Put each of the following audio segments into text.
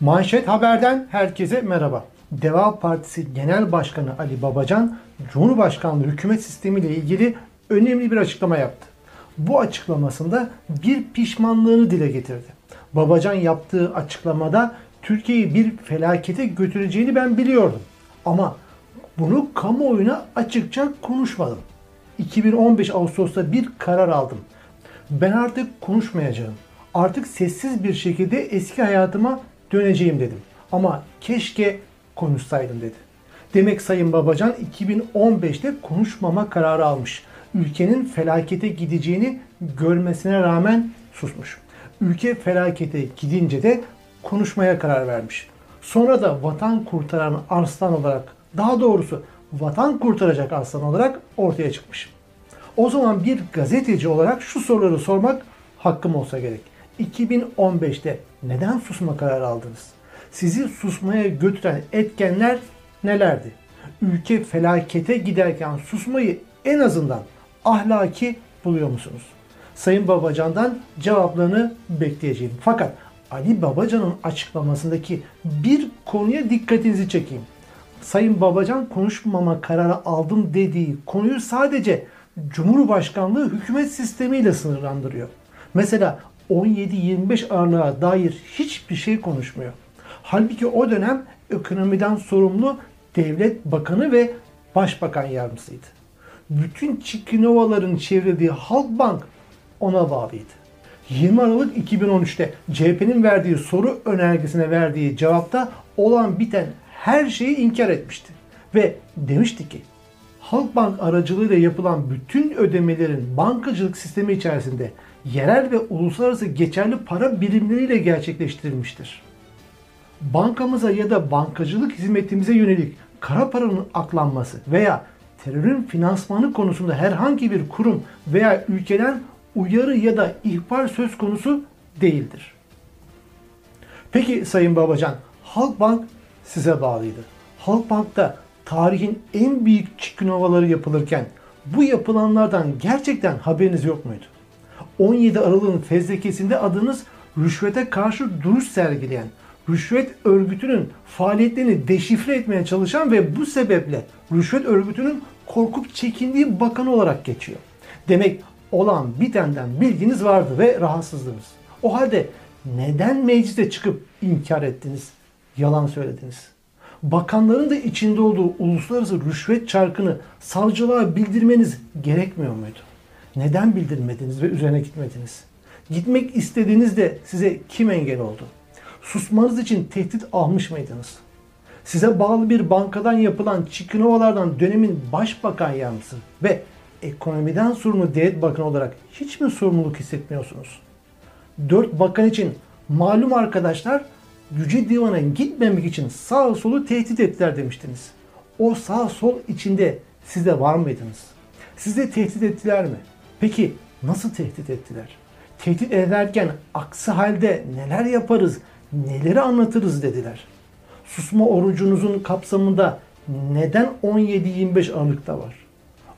Manşet Haber'den herkese merhaba. Deva Partisi Genel Başkanı Ali Babacan, Cumhurbaşkanlığı hükümet sistemi ile ilgili önemli bir açıklama yaptı. Bu açıklamasında bir pişmanlığını dile getirdi. Babacan yaptığı açıklamada Türkiye'yi bir felakete götüreceğini ben biliyordum. Ama bunu kamuoyuna açıkça konuşmadım. 2015 Ağustos'ta bir karar aldım. Ben artık konuşmayacağım. Artık sessiz bir şekilde eski hayatıma döneceğim dedim. Ama keşke konuşsaydım dedi. Demek Sayın Babacan 2015'te konuşmama kararı almış. Ülkenin felakete gideceğini görmesine rağmen susmuş. Ülke felakete gidince de konuşmaya karar vermiş. Sonra da vatan kurtaran arslan olarak, daha doğrusu vatan kurtaracak arslan olarak ortaya çıkmış. O zaman bir gazeteci olarak şu soruları sormak hakkım olsa gerek. 2015'te neden susma kararı aldınız? Sizi susmaya götüren etkenler nelerdi? Ülke felakete giderken susmayı en azından ahlaki buluyor musunuz? Sayın Babacan'dan cevaplarını bekleyeceğim. Fakat Ali Babacan'ın açıklamasındaki bir konuya dikkatinizi çekeyim. Sayın Babacan konuşmama kararı aldım dediği konuyu sadece Cumhurbaşkanlığı hükümet sistemiyle sınırlandırıyor. Mesela 17-25 Aralık'a dair hiçbir şey konuşmuyor. Halbuki o dönem ekonomiden sorumlu devlet bakanı ve başbakan yardımcısıydı. Bütün Çikinovaların çevrediği Halkbank ona bağlıydı. 20 Aralık 2013'te CHP'nin verdiği soru önergesine verdiği cevapta olan biten her şeyi inkar etmişti. Ve demişti ki Halkbank aracılığıyla yapılan bütün ödemelerin bankacılık sistemi içerisinde yerel ve uluslararası geçerli para birimleriyle gerçekleştirilmiştir. Bankamıza ya da bankacılık hizmetimize yönelik kara paranın aklanması veya terörün finansmanı konusunda herhangi bir kurum veya ülkeden uyarı ya da ihbar söz konusu değildir. Peki Sayın Babacan, Halkbank size bağlıydı. Halkbank'ta tarihin en büyük çikinovaları yapılırken bu yapılanlardan gerçekten haberiniz yok muydu? 17 Aralık'ın fezlekesinde adınız rüşvete karşı duruş sergileyen, rüşvet örgütünün faaliyetlerini deşifre etmeye çalışan ve bu sebeple rüşvet örgütünün korkup çekindiği bakan olarak geçiyor. Demek olan bitenden bilginiz vardı ve rahatsızdınız. O halde neden meclise çıkıp inkar ettiniz, yalan söylediniz? Bakanların da içinde olduğu uluslararası rüşvet çarkını savcılığa bildirmeniz gerekmiyor muydu? Neden bildirmediniz ve üzerine gitmediniz? Gitmek istediğinizde size kim engel oldu? Susmanız için tehdit almış mıydınız? Size bağlı bir bankadan yapılan Çikinovalardan dönemin başbakan yardımcısı ve ekonomiden sorumlu devlet bakanı olarak hiç mi sorumluluk hissetmiyorsunuz? Dört bakan için malum arkadaşlar Yüce Divan'a gitmemek için sağ solu tehdit ettiler demiştiniz. O sağ sol içinde siz de var mıydınız? Size tehdit ettiler mi? Peki nasıl tehdit ettiler? Tehdit ederken aksi halde neler yaparız, neleri anlatırız dediler. Susma orucunuzun kapsamında neden 17-25 Aralık'ta var?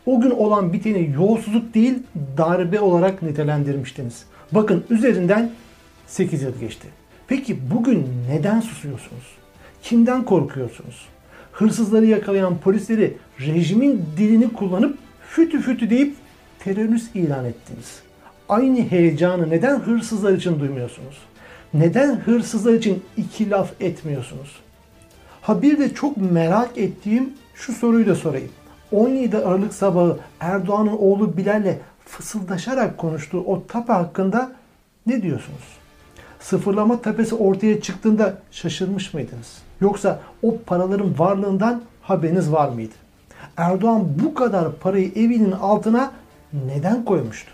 O gün olan biteni yolsuzluk değil darbe olarak nitelendirmiştiniz. Bakın üzerinden 8 yıl geçti. Peki bugün neden susuyorsunuz? Kimden korkuyorsunuz? Hırsızları yakalayan polisleri rejimin dilini kullanıp fütü fütü deyip terörist ilan ettiniz. Aynı heyecanı neden hırsızlar için duymuyorsunuz? Neden hırsızlar için iki laf etmiyorsunuz? Ha bir de çok merak ettiğim şu soruyu da sorayım. 17 Aralık sabahı Erdoğan'ın oğlu Bilal'le fısıldaşarak konuştuğu o tape hakkında ne diyorsunuz? Sıfırlama tapesi ortaya çıktığında şaşırmış mıydınız? Yoksa o paraların varlığından haberiniz var mıydı? Erdoğan bu kadar parayı evinin altına neden koymuştu?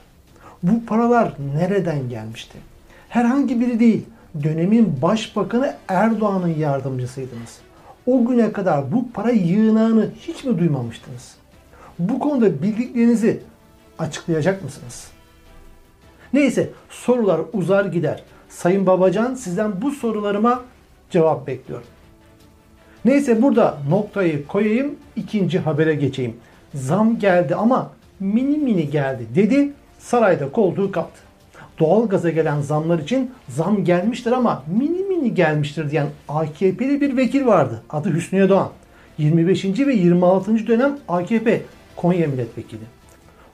Bu paralar nereden gelmişti? Herhangi biri değil, dönemin başbakanı Erdoğan'ın yardımcısıydınız. O güne kadar bu para yığınağını hiç mi duymamıştınız? Bu konuda bildiklerinizi açıklayacak mısınız? Neyse sorular uzar gider. Sayın Babacan sizden bu sorularıma cevap bekliyorum. Neyse burada noktayı koyayım, ikinci habere geçeyim. Zam geldi ama mini mini geldi dedi, sarayda koltuğu kaptı. Doğalgaza gelen zamlar için zam gelmiştir ama mini mini gelmiştir diyen AKP'li bir vekil vardı. Adı Hüsnü Doğan. 25. ve 26. dönem AKP Konya Milletvekili.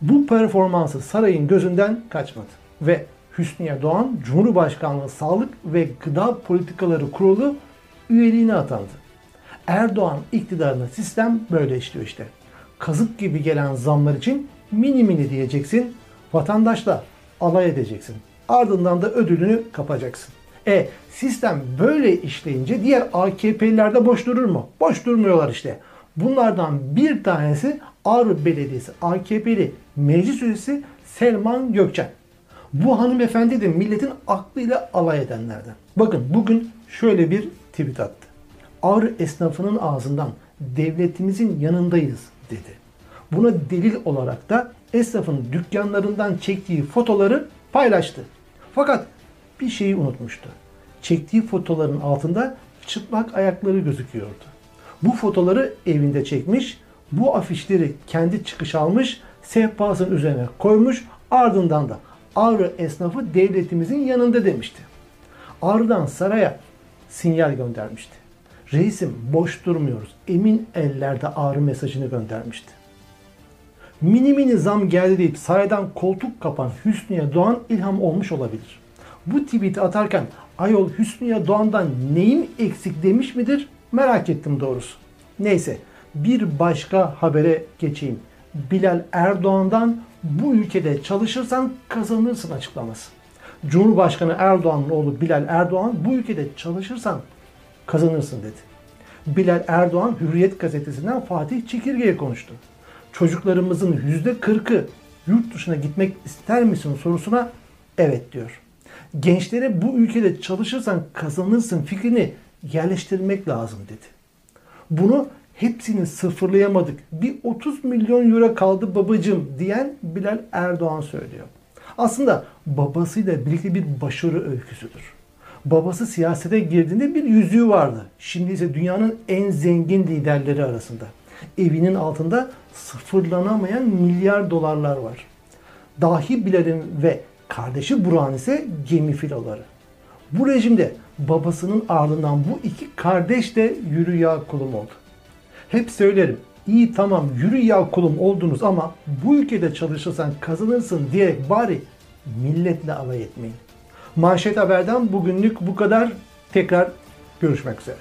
Bu performansı sarayın gözünden kaçmadı. Ve Hüsnü Doğan Cumhurbaşkanlığı Sağlık ve Gıda Politikaları Kurulu üyeliğine atandı. Erdoğan iktidarında sistem böyle işliyor işte. Kazık gibi gelen zamlar için mini mini diyeceksin. Vatandaşla alay edeceksin. Ardından da ödülünü kapacaksın. E sistem böyle işleyince diğer AKP'liler de boş durur mu? Boş durmuyorlar işte. Bunlardan bir tanesi Ağrı Belediyesi AKP'li meclis üyesi Selman Gökçen. Bu hanımefendi de milletin aklıyla alay edenlerden. Bakın bugün şöyle bir tweet attı. Ağrı esnafının ağzından devletimizin yanındayız dedi. Buna delil olarak da esnafın dükkanlarından çektiği fotoları paylaştı. Fakat bir şeyi unutmuştu. Çektiği fotoların altında çıplak ayakları gözüküyordu. Bu fotoları evinde çekmiş, bu afişleri kendi çıkış almış, sehpasının üzerine koymuş, ardından da Ağrı esnafı devletimizin yanında demişti. Ağrı'dan saraya sinyal göndermişti. Reisim boş durmuyoruz. Emin ellerde ağrı mesajını göndermişti. Mini mini zam geldi deyip saraydan koltuk kapan Hüsnü'ye Doğan ilham olmuş olabilir. Bu tweet'i atarken ayol Hüsnü'ye Doğan'dan neyim eksik demiş midir? Merak ettim doğrusu. Neyse bir başka habere geçeyim. Bilal Erdoğan'dan bu ülkede çalışırsan kazanırsın açıklaması. Cumhurbaşkanı Erdoğan'ın oğlu Bilal Erdoğan bu ülkede çalışırsan kazanırsın dedi. Bilal Erdoğan Hürriyet gazetesinden Fatih Çekirge'ye konuştu. Çocuklarımızın %40'ı yurt dışına gitmek ister misin sorusuna evet diyor. Gençlere bu ülkede çalışırsan kazanırsın fikrini yerleştirmek lazım dedi. Bunu hepsini sıfırlayamadık. Bir 30 milyon euro kaldı babacım diyen Bilal Erdoğan söylüyor. Aslında babasıyla birlikte bir başarı öyküsüdür. Babası siyasete girdiğinde bir yüzüğü vardı. Şimdi ise dünyanın en zengin liderleri arasında. Evinin altında sıfırlanamayan milyar dolarlar var. Dahi Bilal'in ve kardeşi Burak'ın ise gemi filoları. Bu rejimde babasının ardından bu iki kardeş de yürü ya kulum oldu. Hep söylerim. İyi tamam yürü ya kulum oldunuz ama bu ülkede çalışırsan kazanırsın diyerek bari milletle alay etmeyin. Manşet Haber'den bugünlük bu kadar. Tekrar görüşmek üzere.